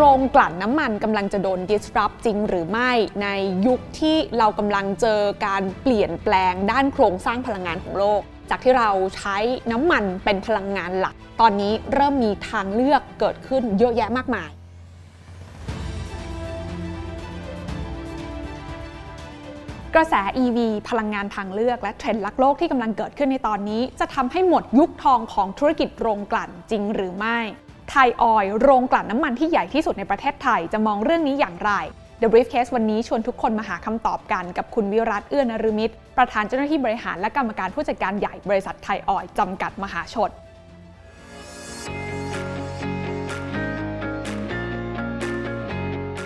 โรงกลั่นน้ำมันกำลังจะโดน disrupt จริงหรือไม่ในยุคที่เรากำลังเจอการเปลี่ยนแปลงด้านโครงสร้างพลังงานของโลก จากที่เราใช้น้ำมันเป็นพลังงานหลัก ตอนนี้เริ่มมีทางเลือกเกิดขึ้นเยอะแยะมากมายกระแส EV พลังงานทางเลือกและเทรนด์ลักโลกที่กำลังเกิดขึ้นในตอนนี้ จะทำให้หมดยุคทองของธุรกิจโรงกลั่นจริงหรือไม่ ไทยออยโรงกลั่นน้ำมันที่ใหญ่ที่สุดในประเทศไทยจะมองเรื่องนี้อย่างไร The Briefcase วันนี้ชวนทุกคนมาหาคำตอบกันกับคุณวิรัตเอื้อนรมิตร ประธานเจ้าหน้าที่บริหารและกรรมการผู้จัดการใหญ่บริษัทไทยออยจำกัดมหาชน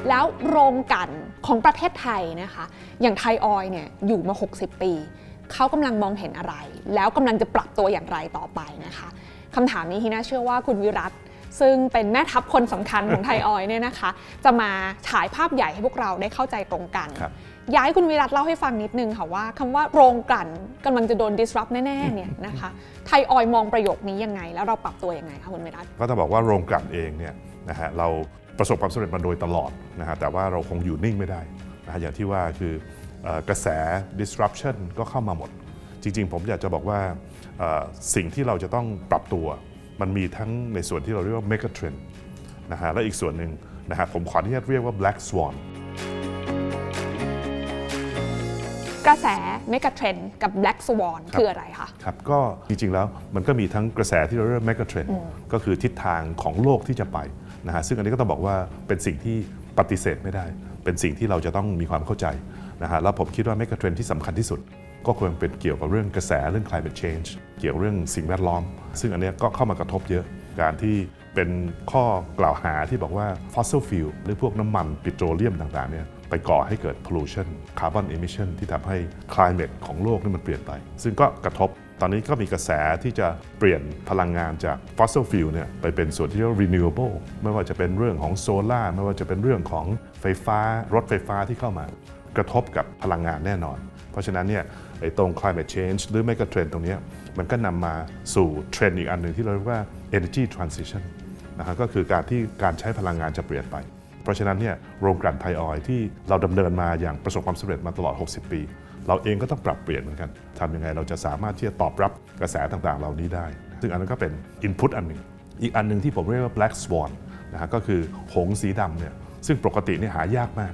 แล้วโรงกลั่นของประเทศไทยนะคะ อย่างไทยออยเนี่ยอยู่มา 60 ปี เขากำลังมองเห็นอะไร แล้วกำลังจะปรับตัวอย่างไรต่อไปนะคะคำถามนี้ที่น่าเชื่อว่าคุณวิรัต ซึ่งเป็นแม่ทัพคนสำคัญของไทยออยล์เนี่ยนะคะ จะมาฉายภาพใหญ่ให้พวกเราได้เข้าใจตรงกันครับอยากให้คุณวิรัตเล่าให้ฟังนิดนึงค่ะว่าคำว่าโรงกลั่นกำลังจะโดน disrupt แน่ๆเนี่ยนะคะไทยออยล์มองประโยคนี้ยังไง แล้วเราปรับตัวยังไงคะคุณวิรัตก็ต้องบอกว่าโรงกลั่นเองเนี่ยนะฮะเราประสบความสำเร็จมาโดยตลอดนะฮะแต่ว่าเราคงอยู่นิ่งไม่ได้นะฮะอย่างที่ว่าคือเอ่อกระแส disruption ก็เข้ามาหมด จริง ๆ ผมอยากจะบอกว่าเอ่อสิ่งที่เราจะต้องปรับตัว มันมีทั้งในส่วนที่เราเรียกว่า mega trend นะฮะและอีกส่วนหนึ่งนะฮะผมขออนุญาตเรียกว่า black swan กระแสเมกะเทรนกับ Black Swan ครับคืออะไรคะ ครับ ก็จริงๆแล้วมันก็มีทั้งกระแสที่เราเรียก mega trend ก็คือทิศทางของโลกที่จะไปนะฮะซึ่งอันนี้ก็ต้องบอกว่าเป็นสิ่งที่ปฏิเสธไม่ได้ เป็นสิ่งที่เราจะต้องมีความเข้าใจนะฮะแล้วผมคิดว่า mega trend ที่สำคัญที่สุด ก็ควรเป็นเกี่ยวกับเรื่องกระแสเรื่อง climate change เกี่ยวเรื่องสิ่งแวดล้อม ซึ่งอันนี้ก็เข้ามากระทบเยอะการที่เป็นข้อกล่าวหาที่บอกว่า fossil fuel หรือพวกน้ำมันปิโตรเลียมต่างๆเนี่ยไปก่อให้เกิด pollution carbon emission ที่ทำให้ climate ของโลกนี่มันเปลี่ยนไป ซึ่งก็กระทบตอนนี้ก็มีกระแสที่จะเปลี่ยนพลังงานจาก fossil fuel เนี่ยไปเป็นส่วนที่เรียกว่า renewable ไม่ว่าจะเป็นเรื่องของโซลาร์ไม่ว่าจะเป็นเรื่องของไฟฟ้ารถไฟฟ้าที่เข้ามากระทบกับพลังงานแน่นอน เพราะฉะนั้นเนี่ย ไอ้ตรง climate change หรือไม่ก็เทรนด์ตรงนี้มันก็นำมาสู่เทรนด์อีกอันหนึ่งที่เราเรียกว่า energy transition นะฮะก็คือการที่การใช้พลังงานจะเปลี่ยนไป เพราะฉะนั้นเนี่ยโรงกลั่นไทยออยที่เราดำเนินมาอย่างประสบความสำเร็จมาตลอด 60 ปี เราเองก็ต้องปรับเปลี่ยนเหมือนกันทำยังไงเราจะสามารถที่จะตอบรับกระแสต่างๆ เหล่านี้ได้ ซึ่งอันนั้นก็เป็น input อันหนึ่งอีกอันหนึ่งที่ผมเรียกว่า black swan นะฮะก็คือหงส์สีดำเนี่ยซึ่งปกติเนี่ยหายากมาก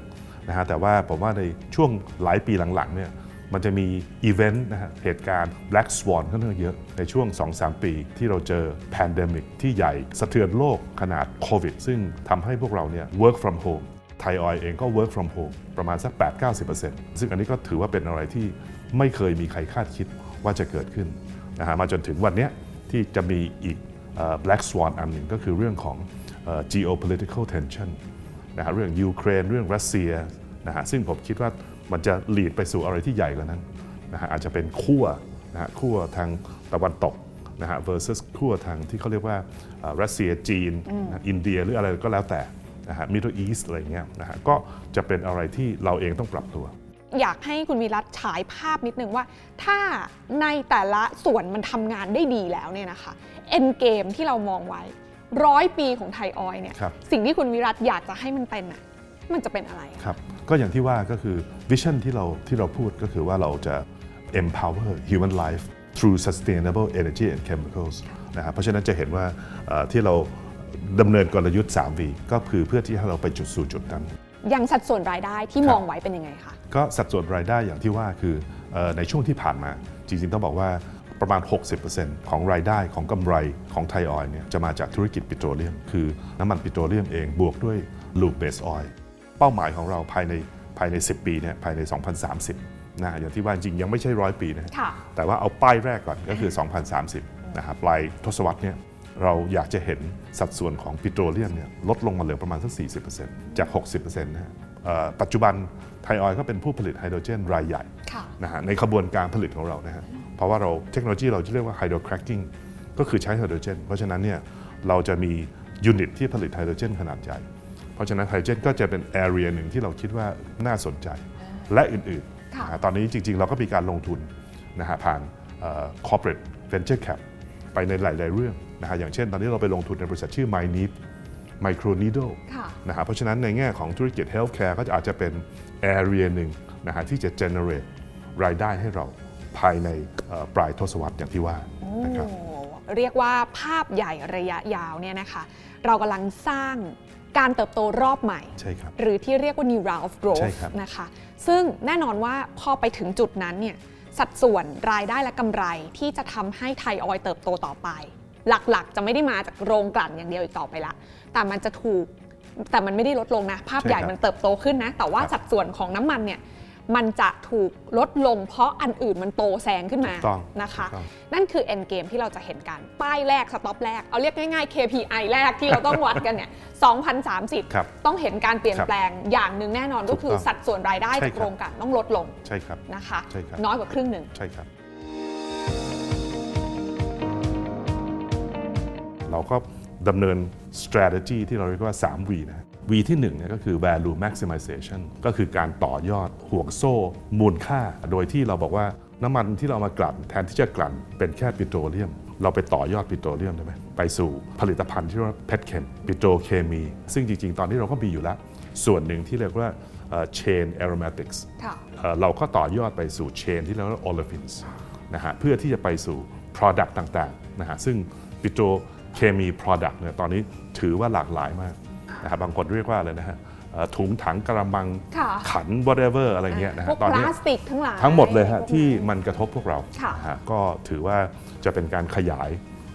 นะฮะแต่ว่าผมว่าในช่วงหลายปีหลังๆเนี่ย มันจะมีอีเวนต์นะฮะเหตุการณ์ black swan ค่อนข้างเยอะในช่วง 2-3 ปีที่เราเจอ pandemic ที่ใหญ่สะเทือนโลกขนาดโควิดซึ่งทำให้พวกเราเนี่ย work from home ไทยออยเองก็ work from home ประมาณสัก 8-90%ซึ่งอันนี้ก็ถือว่าเป็นอะไรที่ไม่เคยมีใครคาดคิดว่าจะเกิดขึ้นนะฮะมาจนถึงวันนี้ที่จะมีอีก black swan อันหนึ่งก็คือเรื่องของ geopolitical tension นะฮะเรื่องยูเครนเรื่องรัสเซียนะฮะซึ่งผมคิดว่า มันจะหลีดไปสู่อะไรที่ใหญ่กว่านั้นนะฮะอาจจะเป็นขั้วนะฮะขั้วทางตะวันตกนะฮะ versus ขั้วทางที่เขาเรียกว่าเอ่อรัสเซียจีนนะอินเดียหรืออะไรก็แล้วแต่นะฮะ Middle East อะไรเงี้ยนะฮะก็จะเป็นอะไรที่เราเองต้องปรับตัว อยากให้คุณวีรัตฉายภาพนิดนึงว่า ถ้าในแต่ละส่วนมันทำงานได้ดีแล้วเนี่ยนะคะเอ็นเกมที่เรามองไว้ร้อยปีของไทยออยล์เนี่ยครับสิ่งที่คุณวิรัตอยากจะให้มันเป็นอะมันจะเป็นอะไรอะครับ ก็อย่างที่ว่าก็คือวิชั่นที่เราที่เราพูดก็คือว่าเราจะ empower human life through sustainable energy and chemicals นะครับเพราะฉะนั้นจะเห็นว่าเอ่อที่เราดำเนินกลยุทธ์ 3V ก็คือเพื่อที่ให้เราไปจุดสู่จุดนั้นอย่างสัดส่วนรายได้ที่ครับมองไว้เป็นยังไงคะก็สัดส่วนรายได้อย่างที่ว่าคือเอ่อในช่วงที่ผ่านมาจริงๆต้องบอกว่าประมาณ 60%ของรายได้ของกำไรของไทยออยล์เนี่ยจะมาจากธุรกิจปิโตรเลียม คือน้ำมันปิโตรเลียมเองบวกด้วยลูปเบสออยล์ เป้าหมายของเราภายในภายใน 10 ปีเนี่ยภายใน 2030นะอย่างที่ว่าจริงๆยังไม่ใช่ร้อยปีนะค่ะแต่ว่าเอาป้ายแรกก่อนก็คือ 2030นะครับปลายทศวรรษเนี่ยเราอยากจะเห็นสัดส่วนของปิโตรเลียมเนี่ยลดลงมาเหลือประมาณสัก 40%จาก 60%นะฮะเอ่อปัจจุบันไทยออยล์ก็เป็นผู้ผลิตไฮโดรเจนรายใหญ่ค่ะนะฮะในขบวนการผลิตของเรานะฮะเพราะว่าเราเทคโนโลยีเราจะเรียกว่าไฮโดรคร a กกิ้งก็คือใช้ไฮโดรเจน เพราะฉะนั้นเนี่ยเราจะมี unit ที่ผลิตไฮโดรเจนขนาดใหญ่ เพราะฉะนั้นไฮโดรเจนก็จะเป็น area หนึ่งที่เราคิดว่าน่าสนใจและอื่นๆค่ะนะฮะตอนนี้จริงๆ เราก็มีการลงทุนนะฮะผ่านเอ่อ corporate venture cap ไปในหลาย ๆ เรื่องนะฮะอย่างเช่น ตอนนี้เราไปลงทุนในบริษัทชื่อ MyNeep micro needle ค่ะนะฮะเพราะฉะนั้นในแง่ของธุรกิจ healthcare ก็จะอาจจะเป็น area หนึ่งนะฮะที่จะ generate รายได้ให้เราภายในเอ่อปลายทศวรรษอย่างที่ว่านะครับโอ้เรียกว่าภาพใหญ่ระยะยาวเนี่ยนะคะ เรากำลังสร้าง การเติบโตรอบใหม่ ใช่ครับ หรือที่เรียกว่า new round of ใช่ growth ครับ นะคะ ซึ่งแน่นอนว่าพอไปถึงจุดนั้นเนี่ยสัดส่วนรายได้และกำไรที่จะทำให้ไทยออยล์เติบโตต่อไป หลักๆ จะไม่ได้มาจากโรงกลั่นอย่างเดียวอีกต่อไปละ แต่มันจะถูกแต่มันไม่ได้ลดลงนะ ภาพใหญ่ใช่ครับมันเติบโตขึ้นนะ แต่ว่าครับ สัดส่วนของน้ำมันเนี่ย มันจะถูกลดลงเพราะอันอื่นมันโตแซงขึ้นมาถูกต้องนะคะ ถูกต้อง นั่นคือ end game ที่เราจะเห็นกัน ป้ายแรก สต็อปแรก เอาเรียกง่ายๆ KPI แรกที่เราต้องวัดกันเนี่ย2030ครับต้องเห็นการเปลี่ยนครับแปลงอย่างหนึ่งแน่นอนก็คือถูกต้องสัดส่วนรายได้ใช่จากครับ โครงการต้องลดลงใช่ครับ นะคะ ใช่ครับ น้อยกว่าครึ่งหนึ่ง ใช่ครับ เราก็ดำเนิน strategy ที่เราเรียกว่า 3V นะ V ที่1เนี่ยก็คือ value maximization ก็คือการต่อยอดห่วงโซ่มูลค่า โดยที่เราบอกว่าน้ำมันที่เรามากลั่นแทนที่จะกลั่นเป็นแค่ปิโตรเลียม เราไปต่อยอดปิโตรเลียมได้ไหมไปสู่ผลิตภัณฑ์ที่เรียกว่าเพชเคมปิโตรเคมี ซึ่งจริง ๆ ตอนนี้เราก็มีอยู่แล้ว ส่วนหนึ่งที่เรียกว่าเอ่อ chain aromatics ค่ะเอ่อเราก็ต่อยอดไปสู่เชนที่เรียกว่า olefins นะฮะเพื่อที่จะไปสู่ product ต่างๆนะฮะซึ่งปิโตรเคมี product เนี่ยตอนนี้ถือว่าหลากหลายมาก นะฮะบางคนเรียกว่าอะไรนะฮะเอ่อถุงถังกระมังค่ะขัน whatever อะไรเงี้ยนะพฮะวกตอนพนี้ลาสติกทั้งหลายทั้งหมดเลยฮะพวกนั้นที่มันกระทบพวกเราค่ะนะฮะก็ถือว่าจะเป็นการขยาย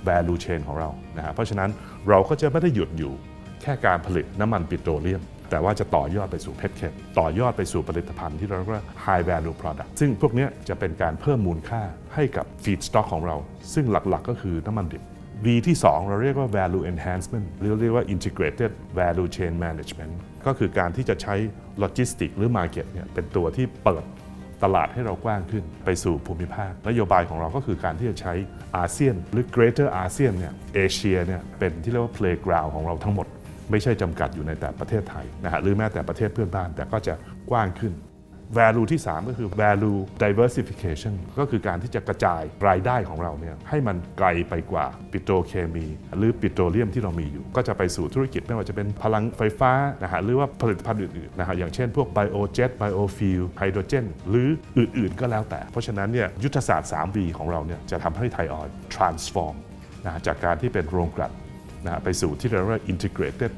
value chain ของเรานะฮะเพราะฉะนั้นเราก็จะไม่ได้หยุดอยู่แค่การผลิตน้ำมันปิโตรเลียม แต่ว่าจะต่อยอดไปสู่เพชรเคมต่อยอดไปสู่ผลิตภัณฑ์ที่เราเรียกว่า high value product ซึ่งพวกเนี้ยจะเป็นการเพิ่มมูลค่าให้กับ feedstock ของเรา ซึ่งหลักๆ ก็คือน้ำมันดิบ V ที่ 2 เราเรียกว่า value enhancement หรือเรียกว่า integrated value chain management ก็คือการที่จะใช้ logistics หรือ market เนี่ยเป็นตัวที่เปิดตลาดให้เรากว้างขึ้นไปสู่ภูมิภาค นโยบายของเราก็คือการที่จะใช้อาเซียน หรือ Greater อาเซียนเนี่ยเอเชียเนี่ยเป็นที่เรียกว่า playground ของเราทั้งหมด ไม่ใช่จำกัดอยู่ในแต่ประเทศไทยนะฮะหรือแม้แต่ประเทศเพื่อนบ้านแต่ก็จะกว้างขึ้น value ที่ 3 ก็คือ value diversification ก็คือการที่จะกระจายรายได้ของเราเนี่ยให้มันไกลไปกว่าปิโตรเคมี หรือปิโตรเลียมที่เรามีอยู่ ก็จะไปสู่ธุรกิจไม่ว่าจะเป็นพลังไฟฟ้านะฮะหรือว่าผลิตภัณฑ์อื่นๆนะฮะอย่างเช่นพวก biojet biofuel hydrogen หรืออื่นๆก็แล้วแต่ เพราะฉะนั้นเนี่ยยุทธศาสตร์ 3V ของเราเนี่ยจะทำให้ไทยออยล์ transform นะฮะจากการที่เป็นโรงกลั่นนะฮะไปสู่ที่เรียกว่า integrated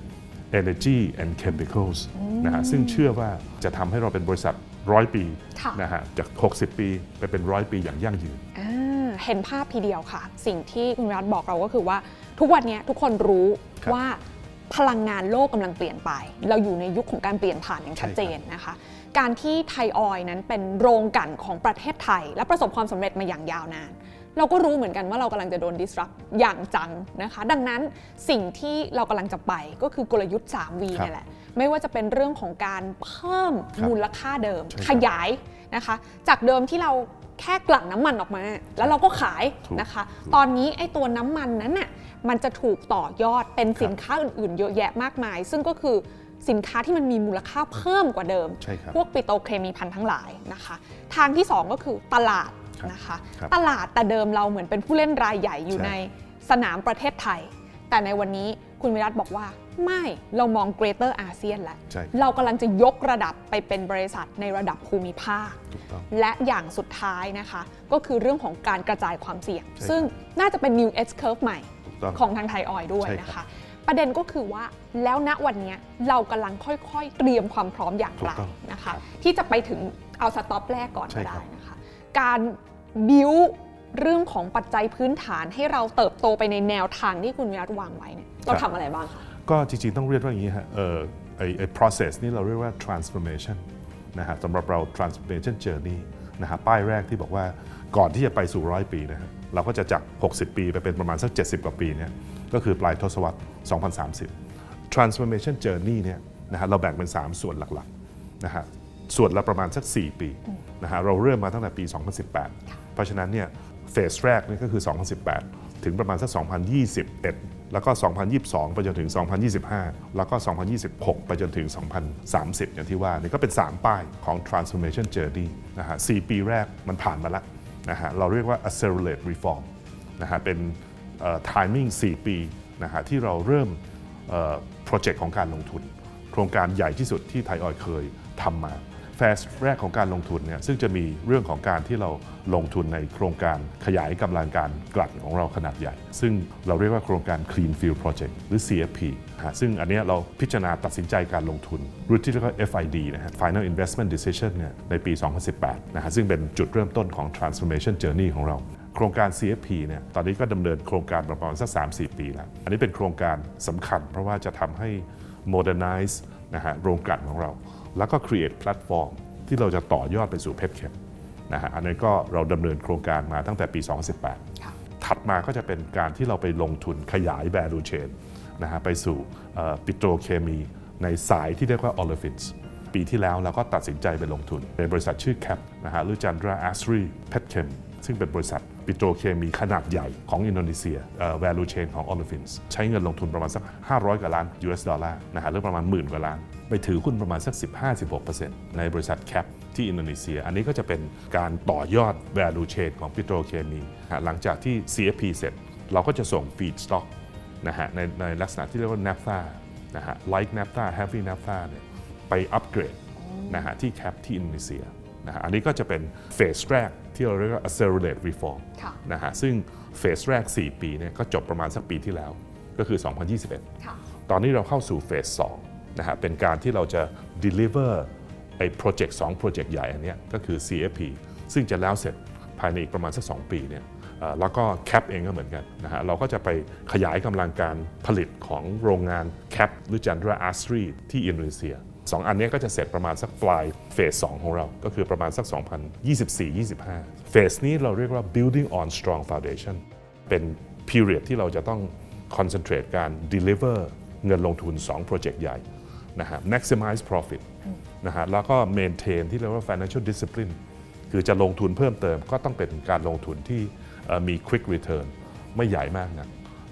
energy and chemicals นะฮะซึ่งเชื่อว่าจะทำให้เราเป็นบริษัท ร้อยปีค่ะนะฮะจาก 60 ปีไปเป็นร้อยปีอย่างยั่งยืนอ่าเห็นภาพทีเดียวค่ะ สิ่งที่คุณรัฐบอกเราก็คือว่า ทุกวันนี้ทุกคนรู้ครับว่าพลังงานโลกกำลังเปลี่ยนไป เราอยู่ในยุคของการเปลี่ยนผ่านอย่างชัดเจนนะคะ การที่ไทยออยล์นั้นเป็นโรงกลั่นของประเทศไทย และประสบความสำเร็จมาอย่างยาวนานเราก็รู้เหมือนกันว่าเรากำลังจะโดน disrupt อย่างจังนะคะ ดังนั้นสิ่งที่เรากำลังจะไปก็คือกลยุทธ์ 3V ครับเนี่ยแหละ ไม่ว่าจะเป็นเรื่องของการเพิ่มครับมูลค่าเดิมใช่ครับขยายนะคะ จากเดิมที่เราแค่กลั่นน้ำมันออกมา แล้วเราก็ขายถูกนะคะ ตอนนี้ไอ้ตัวน้ำมันนั้นน่ะมันจะถูกต่อยอดเป็นสินค้าอื่นๆ เยอะแยะมากมาย ซึ่งก็คือสินค้าที่มันมีมูลค่าเพิ่มกว่าเดิมใช่ครับพวกปิโตรเคมีพันธุ์ทั้งหลายนะคะ ทางที่ 2 ก็คือตลาดครับนะคะครับตลาดแต่เดิมเราเหมือนเป็นผู้เล่นรายใหญ่อยู่ใช่ในสนามประเทศไทย แต่ในวันนี้คุณวิรัตบอกว่า ไม่เรามอง greater อาเซียนแล้ว ใช่เรากำลังจะยกระดับไปเป็นบริษัทในระดับภูมิภาค ถูกต้องและอย่างสุดท้ายนะคะ ก็คือเรื่องของการกระจายความเสี่ยง ใช่ซึ่งน่าจะเป็น new S curve ใหม่ถูกต้องของทางไทยออยล์ด้วยใช่ครับ นะคะ ประเด็นก็คือว่าแล้วณวันนี้เรากำลังค่อยๆ เตรียมความพร้อมอย่างไรถูกต้องนะคะครับที่จะไปถึงเอาสต็อปแรกก่อนใช่ก็ครัได้บนะคะ การบิวเรื่องของปัจจัยพื้นฐานให้เราเติบโตไปในแนวทางที่คุณวิรัตวางไว้เนี่ยเราทำอะไรบ้างคะ ก็จริงๆ ต้องเรียกว่าอย่างนี้ฮะเออไอไอ process นี่เราเรียกว่า transformation นะฮะสำหรับเรา transformation journey นะฮะป้ายแรกที่บอกว่าก่อนที่จะไปสู่ร้อยปีนะฮะเราก็จะจาก 60 ปีไปเป็นประมาณสัก 70 กว่าปีเนี่ยก็คือปลายทศวรรษ 2030 transformation journey เนี่ยนะฮะเราแบ่งเป็น 3 ส่วนหลักๆนะฮะส่วนละประมาณสัก 4 ปีนะฮะเราเริ่มมาตั้งแต่ปี 2018 เพราะฉะนั้นเนี่ยเฟสแรกนี่ก็คือ 2018 ถึงประมาณสัก 2021 แล้วก็ 2022 ไปจนถึง 2025 แล้วก็ 2026 ไปจนถึง 2030 อย่างที่ว่านี่ก็เป็น 3 ป้ายของ transformation journey นะฮะ 4 ปีแรกมันผ่านมาแล้วนะฮะ เราเรียกว่า accelerate reform นะฮะ เป็น timing 4 ปีนะฮะที่เราเริ่มโปรเจกต์ของการลงทุน โครงการใหญ่ที่สุดที่ไทยออยล์เคยทำมา แฟสแรกของการลงทุนเนี่ยซึ่งจะมีเรื่องของการที่เราลงทุนในโครงการขยายกำลังการกลั่นของเราขนาดใหญ่ ซึ่งเราเรียกว่าโครงการ Clean Field Project หรือ CFP ซึ่งอันนี้เราพิจารณาตัดสินใจการลงทุนรุ่นที่เรียกว่า FID นะฮะ Final Investment Decision เนี่ยในปี 2018 นะฮะซึ่งเป็นจุดเริ่มต้นของ Transformation Journey ของเราโครงการ CFP เนี่ย ตอนนี้ก็ดำเนินโครงการมาประมาณสัก 3-4 ปีแล้ว อันนี้เป็นโครงการสำคัญเพราะว่าจะทำให้ modernize นะฮะโรงกลั่นของเรา แล้วก็ create platform ที่เราจะต่อยอดไปสู่เพชรเข็มนะฮะอันนี้ก็เราดำเนินโครงการมาตั้งแต่ปี 2018 ถัดมาก็จะเป็นการที่เราไปลงทุนขยาย value chain นะฮะไปสู่ปิโตรเคมีในสายที่เรียกว่า olefins ปีที่แล้วเราก็ตัดสินใจไปลงทุน ในบริษัทชื่อ CAP นะฮะหรือจันทรา a อสรีเพชรเ m มซึ่งเป็นบริษัทปิโตรเคมีขนาดใหญ่ของอินโดนีเซียเอ่อ value chain ของ olefins ใช้เงินลงทุนประมาณสัก 500 กว่าล้าน US ดอลลาร์นะฮะหรือประมาณหมื่นกว่าล้าน ไปถือหุ้นประมาณสัก 15-16%ในบริษัท CAP ที่อินโดนีเซีย อันนี้ก็จะเป็นการต่อยอด value chain ของปิโตรเคมีหลังจากที่ CFP เสร็จ เราก็จะส่ง feedstock นะฮะในในลักษณะที่เรียกว่า naphtha นะฮะ light naphtha heavy naphtha เนี่ยไปอัปเกรดนะฮะที่ CAP ที่อินโดนีเซียนะฮะอันนี้ก็จะเป็นเฟสแรกที่เราเรียกว่า accelerate reform ค่ะนะฮะซึ่งเฟสแรก 4 ปีเนี่ยก็จบประมาณสักปีที่แล้ว ก็คือ 2021ค่ะตอนนี้เราเข้าสู่เฟส2 นะฮะเป็นการที่เราจะ deliver ไอ้โปรเจกต์2โปรเจกต์ใหญ่อันเนี้ยก็คือ CFP ซึ่งจะแล้วเสร็จภายในอีกประมาณสัก 2 ปีเนี่ยแล้วก็ CAP เองก็เหมือนกันนะฮะเราก็จะไปขยายกำลังการผลิตของโรงงาน CAP หรือ Chandra a s t r i ที่อินโดนีเซียสองอันเนี้ยก็จะเสร็จประมาณสักปลายเฟส2ของเรา ก็คือประมาณสัก 2024-25 เฟสนี้เราเรียกว่า building on strong foundation เป็น period ที่เราจะต้อง concentrate การ deliver เงินลงทุน 2 โปรเจกต์ใหญ่ นะฮะ maximize profit นะฮะแล้วก็ maintain ที่เรียกว่า financial discipline คือจะลงทุนเพิ่มเติมก็ต้องเป็นการลงทุนที่เอ่อมี quick return ไม่ใหญ่มากนะ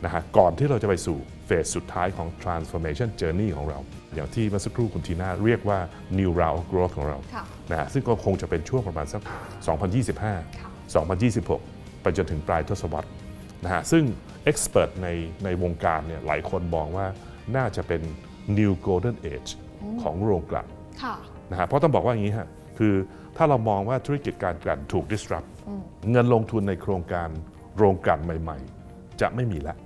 นะฮะก่อนที่เราจะไปสู่เฟสสุดท้ายของ transformation journey ของเรา อย่างที่เมื่อสักครู่คุณทีน่าเรียกว่า new round of growth ของเราค่ะนะฮะซึ่งก็คงจะเป็นช่วงประมาณสัก 2025 2026 ไปจนถึงปลายทศวรรษนะฮะซึ่ง expert ในในวงการเนี่ยหลายคนมองว่าน่าจะเป็น new golden age ของโรงกลั่นค่ะนะฮะเพราะต้องบอกว่าอย่างนี้ฮะคือถ้าเรามองว่าธุรกิจการกลั่นถูก disrupt เงินลงทุนในโครงการโรงกลั่นใหม่ๆ จะไม่มีแล้ว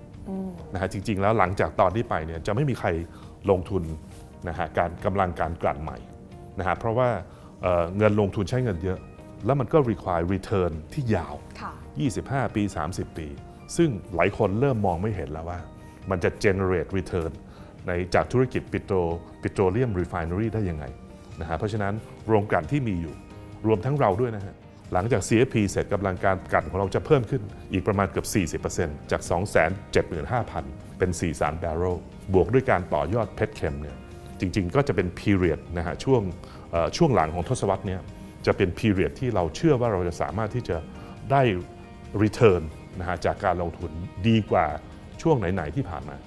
นะฮะจริง ๆ แล้วหลังจากตอนนี้ไปเนี่ยจะไม่มีใครลงทุนนะฮะการกำลังการกลั่นใหม่นะฮะเพราะว่าเอ่อเงินลงทุนใช้เงินเยอะ แล้วมันก็ require return ที่ยาวค่ะ25 ปี 30 ปี ซึ่งหลายคนเริ่มมองไม่เห็นแล้วว่า มันจะ generate return ในจากธุรกิจปิโตรปิโตรเลียม refinery ได้ยังไงนะฮะเพราะฉะนั้นโรงกลั่นที่มีอยู่รวมทั้งเราด้วยนะฮะหลังจาก CFP เสร็จกำลังการกลั่นของเราจะเพิ่มขึ้นอีกประมาณเกือบ 40%จาก 275,000 เป็น4 0 0 0 0 barrel บวกด้วยการต่อยอดเพชรเคมเนี่ยจริงๆ ก็จะเป็น period นะฮะช่วงช่วงหลังของทศวรรษนี้จะเป็น period ที่เราเชื่อว่าเราจะสามารถที่จะได้ return นะฮะจากการลงทุนดีกว่าช่วงไหน ๆ ที่ผ่านมา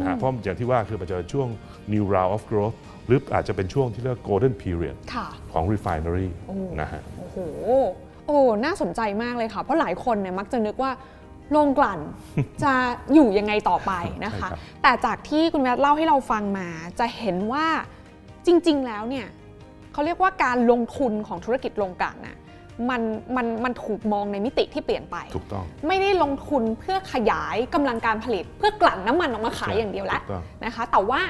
นะฮะเพราะอย่างที่ว่าคือมันจะเป็นช่วง new round of growth หรืออาจจะเป็นช่วงที่เรียกว่า golden period ค่ะของ refinery นะฮะโอ้โหโอ้น่าสนใจมากเลยค่ะ เพราะหลายคนเนี่ยมักจะนึกว่าโรงกลั่นจะอยู่ยังไงต่อไปนะใช่คะครับแต่จากที่คุณแมทเล่าให้เราฟังมาจะเห็นว่าจริง ๆ แล้วเนี่ยเขาเรียกว่าการลงทุนของธุรกิจโรงกลั่นน่ะ มันมันมันถูกมองในมิติที่เปลี่ยนไป ถูกต้อง ไม่ได้ลงทุนเพื่อขยายกำลังการผลิต เพื่อกลั่นน้ำมันออกมาขายใช่อย่างเดียวแล้วถูกต้องนะคะ แต่ว่า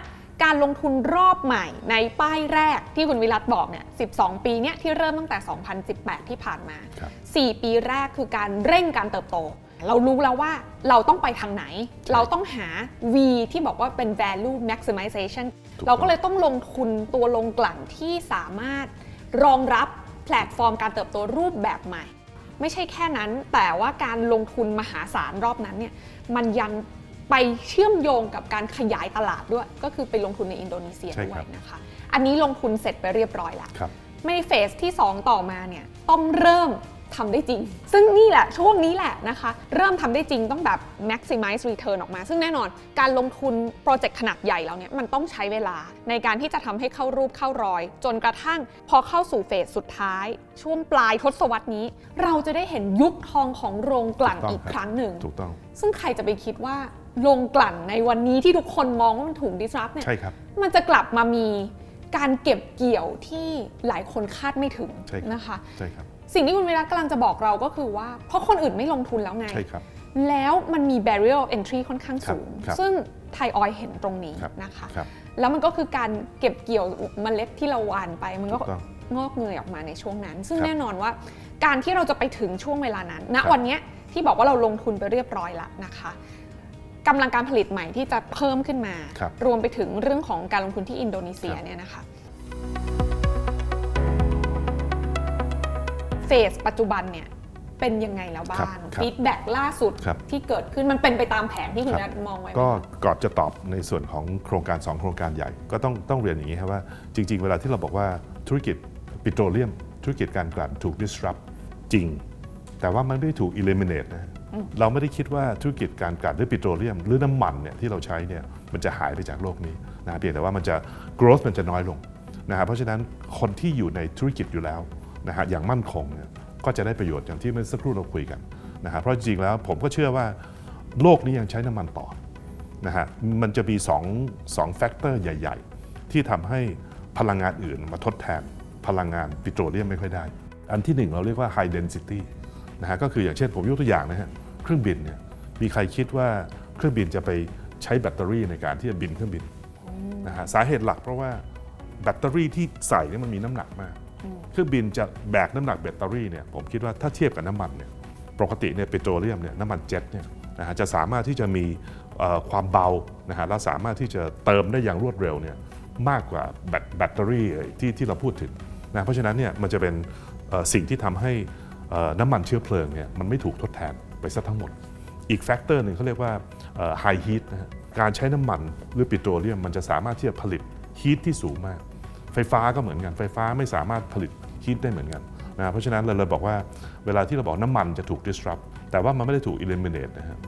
การลงทุนรอบใหม่ในป้ายแรกที่คุณวิรัตบอกเนี่ย 12 ปีเนี่ยที่เริ่มตั้งแต่ 2018 ที่ผ่านมาครับ4ปีแรกคือการเร่งการเติบโต เรารู้แล้วว่าเราต้องไปทางไหน เราต้องหา V ที่บอกว่าเป็น value maximization ถูกต้องเราก็เลยต้องลงทุนตัวลงกลั่นที่สามารถรองรับ แพลตฟอร์มการเติบโตรูปแบบใหม่ ไม่ใช่แค่นั้น แต่ว่าการลงทุนมหาศาลรอบนั้นเนี่ยมันยังไปเชื่อมโยงกับการขยายตลาดด้วย ก็คือไปลงทุนในอินโดนีเซียใช่ด้วครัยบนะคะ อันนี้ลงทุนเสร็จไปเรียบร้อยแล้วครับในเฟสที่ 2 ต่อมาเนี่ยต้องเริ่ม ทำได้จริง ซึ่งนี่แหละช่วงนี้แหละนะคะ เริ่มทำได้จริงต้องแบบ maximize return ออกมา ซึ่งแน่นอนการลงทุนโปรเจกต์ขนาดใหญ่แล้วเนี่ยมันต้องใช้เวลาในการที่จะทำให้เข้ารูปเข้ารอย จนกระทั่งพอเข้าสู่เฟสสุดท้าย ช่วงปลายทศวรรษนี้ เราจะได้เห็นยุคทองของโรงกลั่นถูกต้องอีกครับครั้งหนึ่งถูกต้อง ซึ่งใครจะไปคิดว่าลงกลั่นในวันนี้ที่ทุกคนมองว่ามันถูก disrupt เนี่ยใช่ครับมันจะกลับมามีการเก็บเกี่ยวที่หลายคนคาดไม่ถึงใช่ครับนะคะใช่ครับ สิ่งที่คุณวิรัตกำลังจะบอกเราก็คือว่าเพราะคนอื่นไม่ลงทุนแล้วไง ใช่ครับ แล้วมันมี barrier of entry ค่อนข้างสูง ครับซึ่งไทยออยเห็นตรงนี้ครับนะคะ ครับแล้วมันก็คือการเก็บเกี่ยวเมล็ดที่เราหว่านไป มันก็ถูกต้องงอกเงยออกมาในช่วงนั้น ซึ่งครับแน่นอนว่าการที่เราจะไปถึงช่วงเวลานั้น ณ ครับ วันเนี้ยที่บอกว่าเราลงทุนไปเรียบร้อยแล้วนะคะกำลังการผลิตใหม่ที่จะเพิ่มขึ้นมา ครับรวมไปถึงเรื่องของการลงทุนที่อินโดนีเซียครับ เนี่ยนะคะ phase ปัจจุบันเนี่ยเป็นยังไงแล้วบ้างครับ feedback ล่าสุดครับที่เกิดขึ้นมันเป็นไปตามแผนที่คุณครับนัทมองไว้ไหมก็คะก่อนจะตอบในส่วนของโครงการ 2 โครงการใหญ่ ก็ต้องต้องเรียนอย่างนี้ครับว่าจริง ๆ เวลาที่เราบอกว่าธุรกิจปิโตรเลียม ธุรกิจการกลั่นถูก disrupt จริง แต่ว่ามันไม่ได้ถูก eliminate นะฮะเราไม่ได้คิดว่าธุรกิจการกลั่นหรือปิโตรเลียม หรือน้ำมันเนี่ยที่เราใช้เนี่ยมันจะหายไปจากโลกนี้นะเพียงแต่ว่ามันจะ growth มันจะน้อยลงนะฮะเพราะฉะนั้นคนที่อยู่ในธุรกิจอยู่แล้ว นะฮะอย่างมั่นคงเนี่ยก็จะได้ประโยชน์อย่างที่เมื่อสักครู่เราคุยกันนะฮะเพราะจริงแล้วผมก็เชื่อว่าโลกนี้ยังใช้น้ำมันต่อนะฮะมันจะมี2 2 factor ใหญ่ ๆ ที่ทำให้พลังงานอื่นมาทดแทนพลังงานปิโตรเลียมไม่ค่อยได้ อันที่หนึ่งเราเรียกว่า high density นะฮะก็คืออย่างเช่นผมยกตัวอย่างนะฮะเครื่องบินเนี่ยมีใครคิดว่าเครื่องบินจะไปใช้แบตเตอรี่ในการที่จะบินเครื่องบินนะฮะสาเหตุหลักเพราะว่าแบตเตอรี่ที่ใส่เนี่ยมันมีน้ำหนักมาก เครื่องบินจะแบกน้ำหนักแบตเตอรี่เนี่ยผมคิดว่าถ้าเทียบกับน้ำมันเนี่ยปกติเนี่ยปิโตรเลียมเนี่ยน้ำมันเจ็ตเนี่ยนะฮะจะสามารถที่จะมีความเบานะฮะและสามารถที่จะเติมได้อย่างรวดเร็วเนี่ยมากกว่าแบตแบตเตอรี่ที่ที่เราพูดถึงนะเพราะฉะนั้นเนี่ยมันจะเป็นสิ่งที่ทำให้น้ำมันเชื้อเพลิงเนี่ยมันไม่ถูกทดแทนไปซะทั้งหมด อีก factor หนึ่งเขาเรียกว่า high heat นะฮะการใช้น้ำมันหรือปิโตรเลียมมันจะสามารถที่จะผลิตฮีทที่สูงมาก ไฟฟ้าก็เหมือนกัน ไฟฟ้าไม่สามารถผลิตฮีทได้เหมือนกันนะเพราะฉะนั้นเราเลยบอกว่าเวลาที่เราบอกน้ำมันจะถูก disrupt แต่ว่ามันไม่ได้ถูก eliminate นะฮะ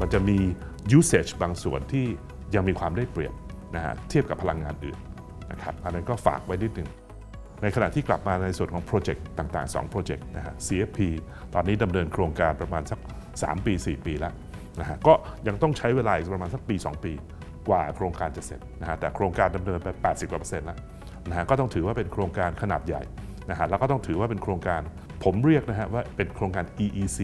มันจะมี usage บางส่วนที่ยังมีความได้เปรียบนะฮะเทียบกับพลังงานอื่นนะครับอันนั้นก็ฝากไว้นิดหนึ่งในขณะที่กลับมาในส่วนของโปรเจกต์ต่างๆ 2 โปรเจกต์นะฮะ CFP ตอนนี้ดำเนินโครงการประมาณสัก 3 ปี 4 ปีแล้วนะฮะก็ยังต้องใช้เวลาอีกประมาณสักปี 2 ปี กว่าโครงการจะเสร็จนะฮะแต่โครงการดำเนินไป 80กว่าเปอร์เซ็นต์แล้วนะฮะก็ต้องถือว่าเป็นโครงการขนาดใหญ่นะฮะแล้วก็ต้องถือว่าเป็นโครงการผมเรียกนะฮะว่าเป็นโครงการ EEC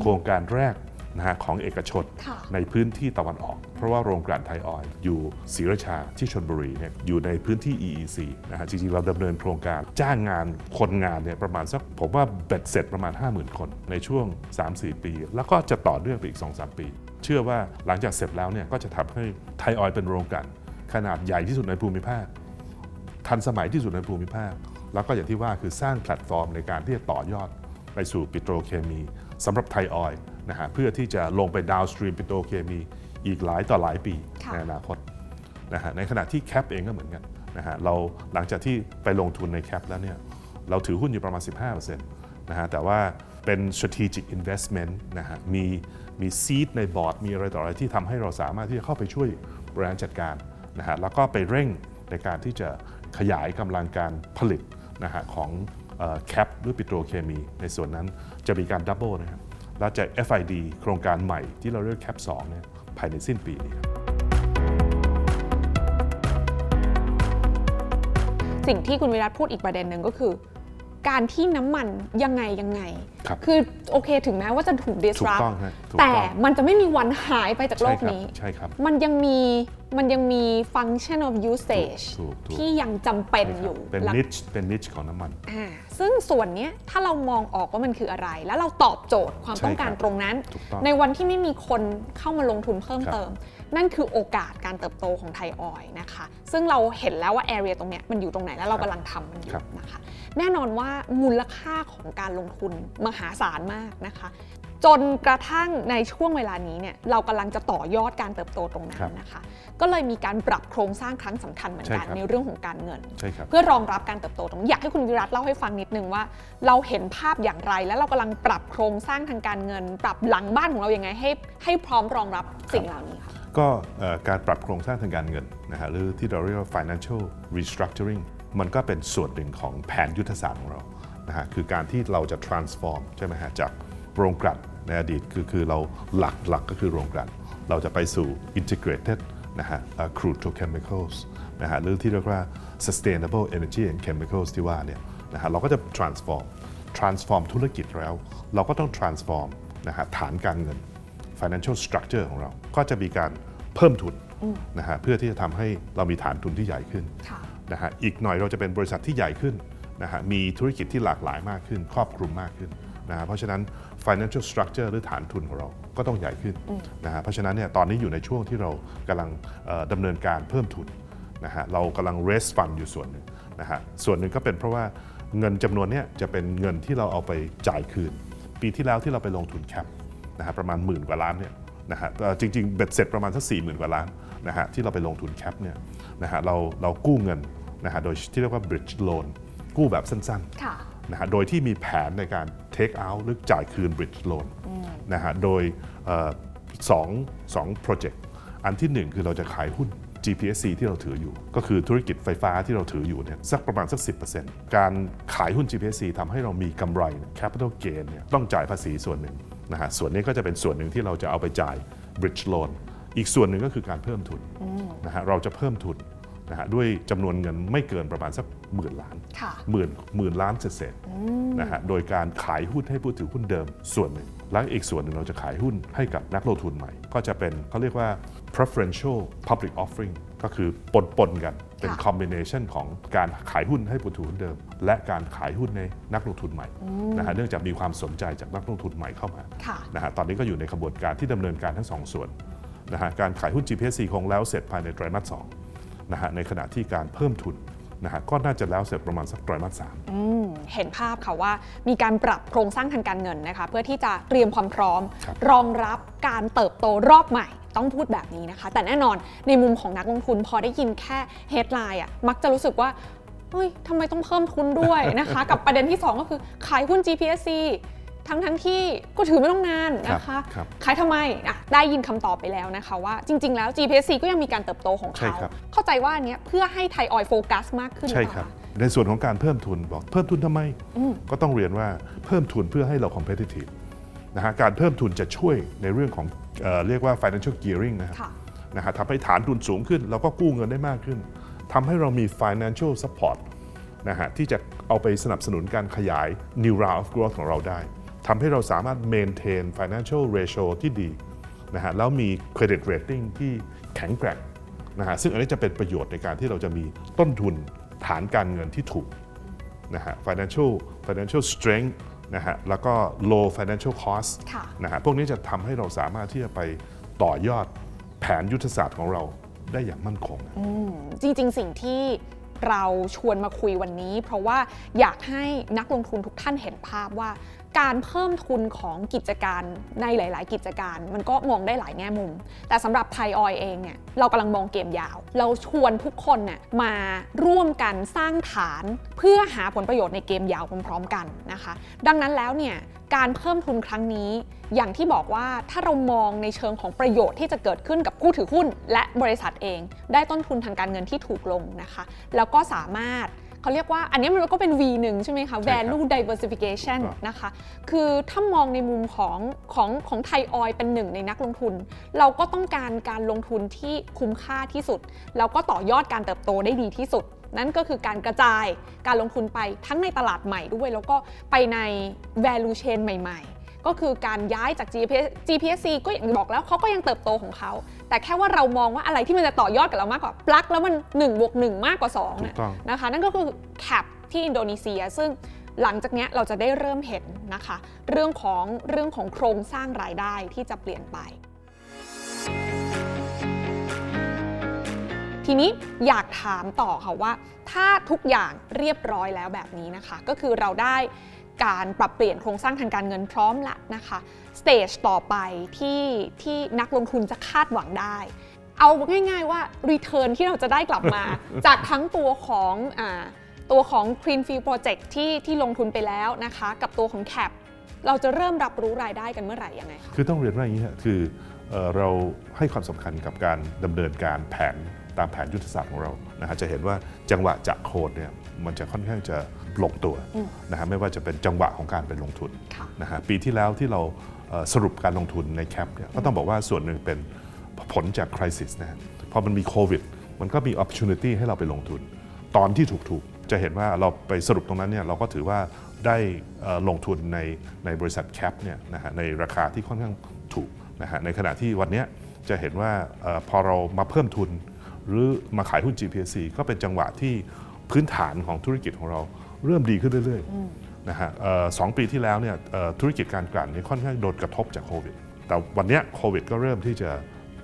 โครงการแรกนะฮะของเอกชนค่ะในพื้นที่ตะวันออก เพราะว่าโรงกลั่นไทยออยล์อยู่ศรีราชาที่ชนบุรีเนี่ยอยู่ในพื้นที่ EEC นะฮะจริงๆ เราดำเนินโครงการจ้างงานคนงานเนี่ยประมาณสักผมว่าเบ็ดเสร็จประมาณ 50,000 คนในช่วง 3-4 ปี แล้วก็จะต่อเนื่องไปอีก 2-3 ปี เชื่อว่าหลังจากเสร็จแล้วเนี่ยก็จะทำให้ไทยออยล์เป็นโรงกลั่นขนาดใหญ่ที่สุดในภูมิภาค ทันสมัยที่สุดในภูมิภาค แล้วก็อย่างที่ว่าคือสร้างแพลตฟอร์มในการที่จะต่อยอดไปสู่ปิโตรเคมีสำหรับไทยออยล์นะฮะเพื่อที่จะลงไป downstream ปิโตรเคมีอีกหลายต่อหลายปีค่ะในอนาคตนะฮะในขณะที่ CAP เองก็เหมือนกันนะฮะเราหลังจากที่ไปลงทุนใน CAP แล้วเนี่ยเราถือหุ้นอยู่ประมาณ 15%นะฮะแต่ว่า เป็น strategic investment นะฮะ มีมี seat ในบอร์ด มีอะไรต่ออะไรที่ทำให้เราสามารถที่จะเข้าไปช่วยบริหารจัดการนะฮะ แล้วก็ไปเร่งในการที่จะขยายกำลังการผลิตนะฮะของ CAP หรือปิโตรเคมี ในส่วนนั้นจะมีการ double นะครับแล้วจะ FID โครงการใหม่ที่เราเรียก CAP2 เนี่ยภายในสิ้นปีนี้ครับสิ่งที่คุณวิรัตพูดอีกประเด็นหนึ่งก็คือ การที่น้ำมันยังไงยังไงครับอโอเคถึงแม้ว่าจะถูก ถูก disrupt ต้องฮะถูกแต่ต้องมันจะไม่มีวันหายไปจากโลกใช่ครับนี้ ใช่ครับ มันยังมีมันยังมี function of usage ถูกถูก ที่ยังจำเป็นอยู่เป็นแล้วนิชเป็นนิชของน้ำมัน อ่าซึ่งส่วนเนี้ยถ้าเรามองออกว่ามันคืออะไร แล้วเราตอบโจทย์ความใช่ต้องการครับตรงนั้น ถูกต้องในวันที่ไม่มีคนเข้ามาลงทุนเพิ่มครับ เติม นั่นคือโอกาสการเติบโตของไทยออยล์นะคะ ซึ่งเราเห็นแล้วว่าแอเรียตรงเนี้ยมันอยู่ตรงไหนแล้วเรากำลังทำมันอยู่ครับนะคะ แน่นอนว่ามูลค่าของการลงทุนมหาศาลมากนะคะ จนกระทั่งในช่วงเวลานี้เนี่ยเรากำลังจะต่อยอดการเติบโตตรงนั้ครันบนะคะ ก็เลยมีการปรับโครงสร้างครั้งสำคัญเหมือนกันใช่ครับในเรื่องของการเงินใช่ครับเพื่อรองรับการเติบโตตรงนี้อยากให้คุณวิรัตเล่าให้ฟังนิดนึงว่า เราเห็นภาพอย่างไร แล้วเรากำลังปรับโครงสร้างทางการเงิน ปรับหลังบ้านของเรายังไงให้ให้พร้อมรองรับสิ่งเหล่านี้ค่ะ ก็การปรับโครงสร้างทางการเงินนะฮะหรือที่เราเรียกว่า financial restructuring มันก็เป็นส่วนหนึ่งของแผนยุทธศาสตร์ของเรานะฮะคือการที่เราจะ transform ใช่ไหมฮะจากโรงกลั่นในอดีตคือคือเราหลักหลักก็คือโรงกลั่นเราจะไปสู่ integrated นะฮะ crude to chemicals นะฮะหรือที่เรียกว่า sustainable energy and chemicals ที่ว่าเนี่ยนะฮะเราก็จะ transform transform ธุรกิจแล้ว เราก็ต้อง transform นะฮะฐานการเงิน financial structure ของเรา ก็จะมีการเพิ่มทุนนะฮะเพื่อที่จะทำให้เรามีฐานทุนที่ใหญ่ขึ้นค่ะนะฮะอีกหน่อยเราจะเป็นบริษัทที่ใหญ่ขึ้นนะฮะมีธุรกิจที่หลากหลายมากขึ้น ครอบคลุมมากขึ้นนะฮะเพราะฉะนั้น financial structure หรือฐานทุนของเราก็ต้องใหญ่ขึ้นนะฮะเพราะฉะนั้นเนี่ยตอนนี้อยู่ในช่วงที่เรากำลังเอ่อดำเนินการเพิ่มทุนนะฮะเรากำลัง raise fund อยู่ส่วนหนึ่งนะฮะส่วนหนึ่งก็เป็นเพราะว่าเงินจำนวนเนี้ยจะเป็นเงินที่เราเอาไปจ่ายคืน ปีที่แล้วที่เราไปลงทุนแคป นะฮะประมาณหมื่นกว่าล้านเนี่ยนะฮะเอ่อจริงๆเบ็ดเสร็จประมาณสักสี่หมื่นกว่าล้านนะฮะที่เราไปลงทุนแคปเนี่ยนะฮะเราเรากู้เงินนะฮะโดยที่เรียกว่า bridge loan กู้แบบสั้นค่ะๆนะฮะโดยที่มีแผนในการ take out หรือจ่ายคืน bridge loan นะฮะโดยเอ่อสองสองโปรเจกต์อันที่หนึ่งคือเราจะขายหุ้น GPSC ที่เราถืออยู่ ก็คือธุรกิจไฟฟ้าที่เราถืออยู่เนี่ยสักประมาณสัก 10%การขายหุ้น GPSC ทำให้เรามีกำไรเนี่ย capital gain เนี่ยต้องจ่ายภาษีส่วนหนึ่ง นะฮะส่วนนี้ก็จะเป็นส่วนหนึ่งที่เราจะเอาไปจ่าย bridge loan อีกส่วนหนึ่งก็คือการเพิ่มทุนนะฮะเราจะเพิ่มทุนนะฮะด้วยจำนวนเงินไม่เกินประมาณสักหมื่นล้านค่ะหมื่นหมื่นล้านเศษๆนะฮะโดยการขายหุ้นให้ผู้ถือหุ้นเดิมส่วนหนึ่ง และอีกส่วนหนึ่งเราจะขายหุ้นให้กับนักลงทุนใหม่ ก็จะเป็นเขาเรียกว่า preferential public offering ก็คือปนปนๆกัน เป็นค่ะ combination ของการขายหุ้นให้ผู้ถือหุ้นเดิม และการขายหุ้นในนักลงทุนใหม่นะฮะเนื่องจากมีความสนใจจากนักลงทุนใหม่เข้ามาค่ะนะฮะตอนนี้ก็อยู่ในกระบวนการที่ดำเนินการทั้งสองส่วนนะฮะการขายหุ้น GPSC คงแล้วเสร็จภายในไตรมาสสองนะฮะในขณะที่การเพิ่มทุนนะฮะก็น่าจะแล้วเสร็จประมาณสักไตรมาสสามอืมเห็นภาพค่ะว่ามีการปรับโครงสร้างทางการเงินนะคะเพื่อที่จะเตรียมความพร้อมครับรองรับการเติบโตรอบใหม่ ต้องพูดแบบนี้นะคะ แต่แน่นอนในมุมของนักลงทุนพอได้ยินแค่ headline อะมักจะรู้สึกว่าเฮ้ยทำไมต้องเพิ่มทุนด้วยนะคะ กับประเด็นที่ 2 ก็คือขายหุ้น GPSC ทั้งทั้งๆที่ก็ถือไม่ต้องนานนะคะครับขายทำไมอะได้ยินคำตอบไปแล้วนะคะว่าจริง ๆ แล้ว GPSC ก็ยังมีการเติบโตของใช่เขาครับเข้าใจว่าอันเนี้ยเพื่อให้ไทยออยล์โฟกัสมากขึ้นหอใช่เปล่าครับะในส่วนของการเพิ่มทุนบอกเพิ่มทุนทำไม ก็ต้องเรียนว่าเพิ่มทุนเพื่อให้เรา competitive นะฮะการเพิ่มทุนจะช่วยในเรื่องของ เอ่อเรียกว่า financial gearing นะครับค่ะนะฮะทำให้ฐานทุนสูงขึ้น เราก็กู้เงินได้มากขึ้นทำให้เรามี financial support นะฮะที่จะเอาไปสนับสนุนการขยาย new round of growth ของเราได้ทำให้เราสามารถ maintain financial ratio ที่ดีนะฮะแล้วมี credit rating ที่แข็งแกร่งนะฮะซึ่งอันนี้จะเป็นประโยชน์ในการที่เราจะมีต้นทุนฐานการเงินที่ถูกนะฮะ financial financial strength นะฮะแล้วก็ low financial cost ค่ะนะฮะพวกนี้จะทำให้เราสามารถที่จะไปต่อยอดแผนยุทธศาสตร์ของเราได้อย่างมั่นคง จริง ๆ สิ่งที่เราชวนมาคุยวันนี้ เพราะว่าอยากให้นักลงทุนทุกท่านเห็นภาพว่า การเพิ่มทุนของกิจการในหลาย ๆ กิจการ มันก็มองได้หลายแง่มุม แต่สำหรับไทยออยเองเนี่ยเรากำลังมองเกมยาว เราชวนทุกคนเนี่ยมาร่วมกันสร้างฐานเพื่อหาผลประโยชน์ในเกมยาวพร้อม ๆ กันนะคะ ดังนั้นแล้วเนี่ยการเพิ่มทุนครั้งนี้อย่างที่บอกว่าถ้าเรามองในเชิงของประโยชน์ที่จะเกิดขึ้นกับผู้ถือหุ้น และบริษัทเอง ได้ต้นทุนทางการเงินที่ถูกลงนะคะ แล้วก็สามารถ เขาเรียกว่าอันนี้มันก็เป็น V หนึ่งใช่ไหมคะใช่ครับ value diversification ครับนะคะ คือถ้ามองในมุมของของของไทยออยเป็นหนึ่งในนักลงทุน เราก็ต้องการการลงทุนที่คุ้มค่าที่สุด แล้วก็ต่อยอดการเติบโตได้ดีที่สุด นั่นก็คือการกระจายการลงทุนไปทั้งในตลาดใหม่ด้วย แล้วก็ไปใน value chain ใหม่ ๆ ก็คือการย้ายจาก GPS GPSC ก็อย่างที่บอกแล้วเขาก็ยังเติบโตของเขา แต่แค่ว่าเรามองว่าอะไรที่มันจะต่อยอดกับเรามากกว่าปลั๊กแล้วมัน1บวก1มากกว่า2ถูเนี่ยกต้องนะคะ นั่นก็คือCAP ที่อินโดนีเซีย ซึ่งหลังจากเนี้ยเราจะได้เริ่มเห็นนะคะ เรื่องของเรื่องของโครงสร้างรายได้ที่จะเปลี่ยนไป ทีนี้อยากถามต่อค่ะว่า ถ้าทุกอย่างเรียบร้อยแล้วแบบนี้นะคะ ก็คือเราได้ การปรับเปลี่ยนโครงสร้างทางการเงินพร้อมละนะคะ stage ต่อไปที่ที่นักลงทุนจะคาดหวังได้ เอาง่ายๆว่า Return ที่เราจะได้กลับมา จากทั้งตัวของอาตัวของ Greenfield Project ที่ที่ลงทุนไปแล้วนะคะ กับตัวของ Cap เราจะเริ่มรับรู้รายได้กันเมื่อไหร่ยังไงคะคือต้องเรียนว่าอย่างนี้ฮะคือเอ่อเราให้ความสำคัญกับการดำเนินการแผนตามแผนยุทธศาสตร์ของเรานะฮะจะเห็นว่าจังหวะจะโคดเนี่ยมันจะค่อนข้างจะ ลงตัวนะฮะไม่ว่าจะเป็นจังหวะของการไปลงทุนค่ะนะฮะปีที่แล้วที่เราเอ่อสรุปการลงทุนใน CAP เนี่ยก็ต้องบอกว่าส่วนหนึ่งเป็นผลจาก crisis นะฮะพอมันมีโควิด มันก็มี opportunity ให้เราไปลงทุน ตอนที่ถูกๆ จะเห็นว่าเราไปสรุปตรงนั้นเนี่ยเราก็ถือว่าได้เอ่อลงทุนในในบริษัท CAP เนี่ยนะฮะในราคาที่ค่อนข้างถูกนะฮะในขณะที่วันเนี้ยจะเห็นว่าเออพอเรามาเพิ่มทุน หรือมาขายหุ้น GPSC ก็เป็นจังหวะที่พื้นฐานของธุรกิจของเรา เริ่มดีขึ้นเรื่อยๆนะฮะเอ่อสองปีที่แล้วเนี่ยเอ่อธุรกิจการกลั่นเนี่ยค่อนข้างโดนกระทบจากโควิด แต่วันเนี้ยโควิดก็เริ่มที่จะ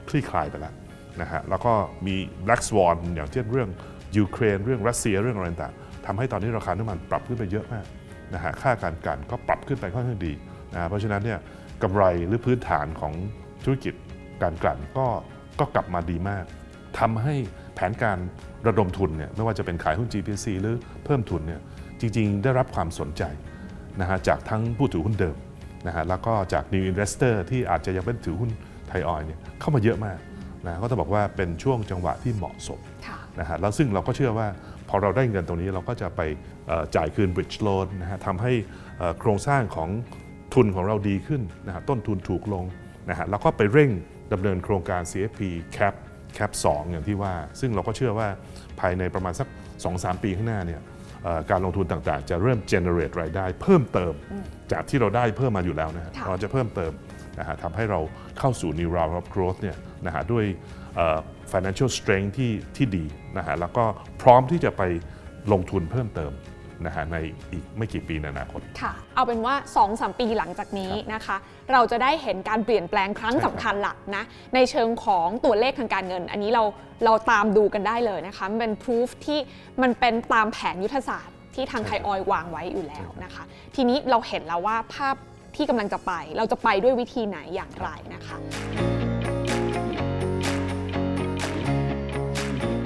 คลี่คลายไปแล้วนะฮะแล้วก็มี Black Swan อย่างเช่นเรื่องยูเครนเรื่องรัสเซียเรื่องอะไรต่างๆทำให้ตอนนี้ราคาน้ำมันปรับขึ้นไปเยอะมากนะฮะค่าการกลั่นก็ปรับขึ้นไปค่อนข้างดีนะฮะเพราะฉะนั้นเนี่ยกำไรหรือพื้นฐานของธุรกิจการกลั่นก็ก็กลับมาดีมากทำให้แผนการระดมทุนเนี่ยไม่ว่าจะเป็นขายหุ้น GPC หรือเพิ่มทุนเนี่ย จริง ๆ ได้รับความสนใจนะฮะจากทั้งผู้ถือหุ้นเดิมนะฮะแล้วก็จาก New Investor ที่อาจจะยังไม่ถือหุ้นไทยออยล์เนี่ยเข้ามาเยอะมากนะก็ต้องบอกว่าเป็นช่วงจังหวะที่เหมาะสมค่ะนะฮะแล้วซึ่งเราก็เชื่อว่าพอเราได้เงินตรงนี้เราก็จะไปเอ่อจ่ายคืน bridge loan นะฮะทำให้เอ่อโครงสร้างของทุนของเราดีขึ้นนะฮะต้นทุนถูกลงนะฮะแล้วก็ไปเร่งดำเนินโครงการ CFP cap cap 2 อย่างที่ว่า ซึ่งเราก็เชื่อว่าภายในประมาณสัก 2-3 ปีข้างหน้าเนี่ยเอ่อ การลงทุนต่างๆ จะเริ่ม generate รายได้ เพิ่มเติมจากที่เราได้เพิ่มมาอยู่แล้วนะฮะค่ะเราจะเพิ่มเติมนะฮะทำให้เราเข้าสู่ new round of growth เนี่ยนะฮะด้วยเอ่อ financial strength ที่ที่ดีนะฮะแล้วก็พร้อมที่จะไปลงทุนเพิ่มเติม นะฮะในอีกไม่กี่ปีในอนาคต ค่ะ เอาเป็นว่า 2-3 ปีหลังจากนี้นะคะ เราจะได้เห็นการเปลี่ยนแปลงครั้งใช่ครับสำคัญหลักนะ ในเชิงของตัวเลขทางการเงิน อันนี้เราเราตามดูกันได้เลยนะคะ มันเป็นพิสูจที่มันเป็นตามแผนยุทธศาสตร์ ที่ทางไทยออยล์วางไว้อยู่แล้วนะคะ ทีนี้เราเห็นแล้วว่าภาพที่กำลังจะไป เราจะไปด้วยวิธีไหนอย่างไรนะคะ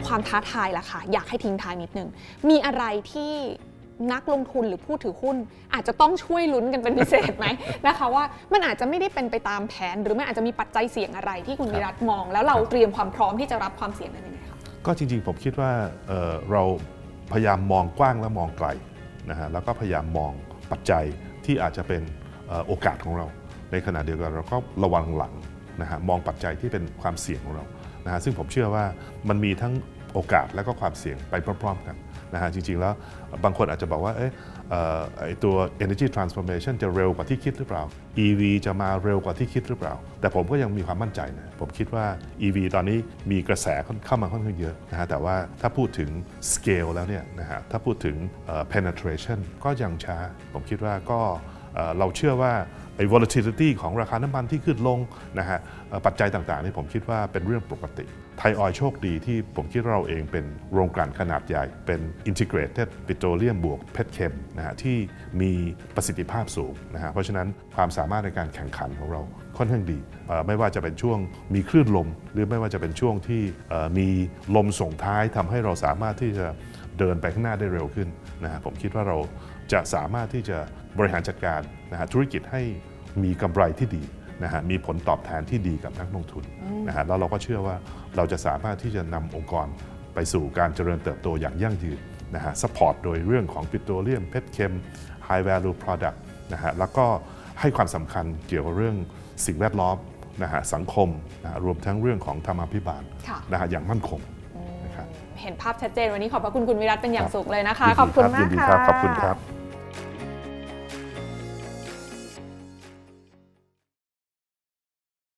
ความท้าทายล่ะค่ะ อยากให้ทิ้งท้ายนิดนึง มีอะไรที่ นักลงทุนหรือผู้ถือหุ้น อาจจะต้องช่วยลุ้นกันเป็นพิเศษไหมนะคะว่ามันอาจจะไม่ได้เป็นไปตามแผน หรือมันอาจจะมีปัจจัยเสี่ยงอะไรที่คุณวิรัตมอง แล้วเราเตรียมความพร้อมที่จะรับความเสี่ยงนั้นยังไงคะก็จริงๆผมคิดว่าเเราพยายามมองกว้างและมองไกลนะฮะแล้วก็พยายามมองปัจจัยที่อาจจะเป็นโอกาสของเรา ในขณะเดียวกันเราก็ระวังหลังนะฮะมองปัจจัยที่เป็นความเสี่ยงของเรานะฮะซึ่งผมเชื่อว่ามันมีทั้งโอกาสและก็ความเสี่ยงไปพร้อม ๆ กัน นะฮะจริง ๆ แล้วบางคนอาจจะบอกว่าเออไอตัว energy transformation จะเร็วกว่าที่คิดหรือเปล่า EV จะมาเร็วกว่าที่คิดหรือเปล่า แต่ผมก็ยังมีความมั่นใจนะ ผมคิดว่า EV ตอนนี้มีกระแสเข้ามาค่อนข้างเยอะนะฮะแต่ว่าถ้าพูดถึง scale แล้วเนี่ยนะฮะถ้าพูดถึง penetration ก็ยังช้า ผมคิดว่าก็เราเชื่อว่าไอ้ volatility ของราคาน้ำมันที่ขึ้นลงนะฮะปัจจัยต่างๆนี่ผมคิดว่าเป็นเรื่องปกติ ไทยออยล์โชคดีที่ผมคิดว่าเราเองเป็นโรงกลั่นขนาดใหญ่ เป็น integrated petroleum บวกเพชรเคมนะฮะที่มีประสิทธิภาพสูงนะฮะเพราะฉะนั้นความสามารถในการแข่งขันของเราค่อนข้างดี ไม่ว่าจะเป็นช่วงมีคลื่นลม หรือไม่ว่าจะเป็นช่วงที่มีลมส่งท้ายทำให้เราสามารถที่จะเดินไปข้างหน้าได้เร็วขึ้นนะฮะผมคิดว่าเราจะสามารถที่จะบริหารจัดการนะฮะธุรกิจให้มีกำไรที่ดี นะฮะมีผลตอบแทนที่ดีกับนักลงทุนนะฮะแล้วเราก็เชื่อว่าเราจะสามารถที่จะนำองค์กรไปสู่การเจริญเติบโตอย่างยั่งยืนนะฮะ support โดยเรื่องของปิโตรเลียม petchem High Value Product นะฮะแล้วก็ให้ความสำคัญเกี่ยวกับเรื่องสิ่งแวดล้อมนะฮะสังคมนะฮะรวมทั้งเรื่องของธรรมาภิบาลค่ะนะฮะอย่างมั่นคงนะครับเห็นภาพชัดเจนวันนี้ขอบพระคุณคุณวิรัตเป็นอย่างครับสูงเลยนะคะยินดีขอบคุณรัมากยินดีค่ะครับขอบคุณครับ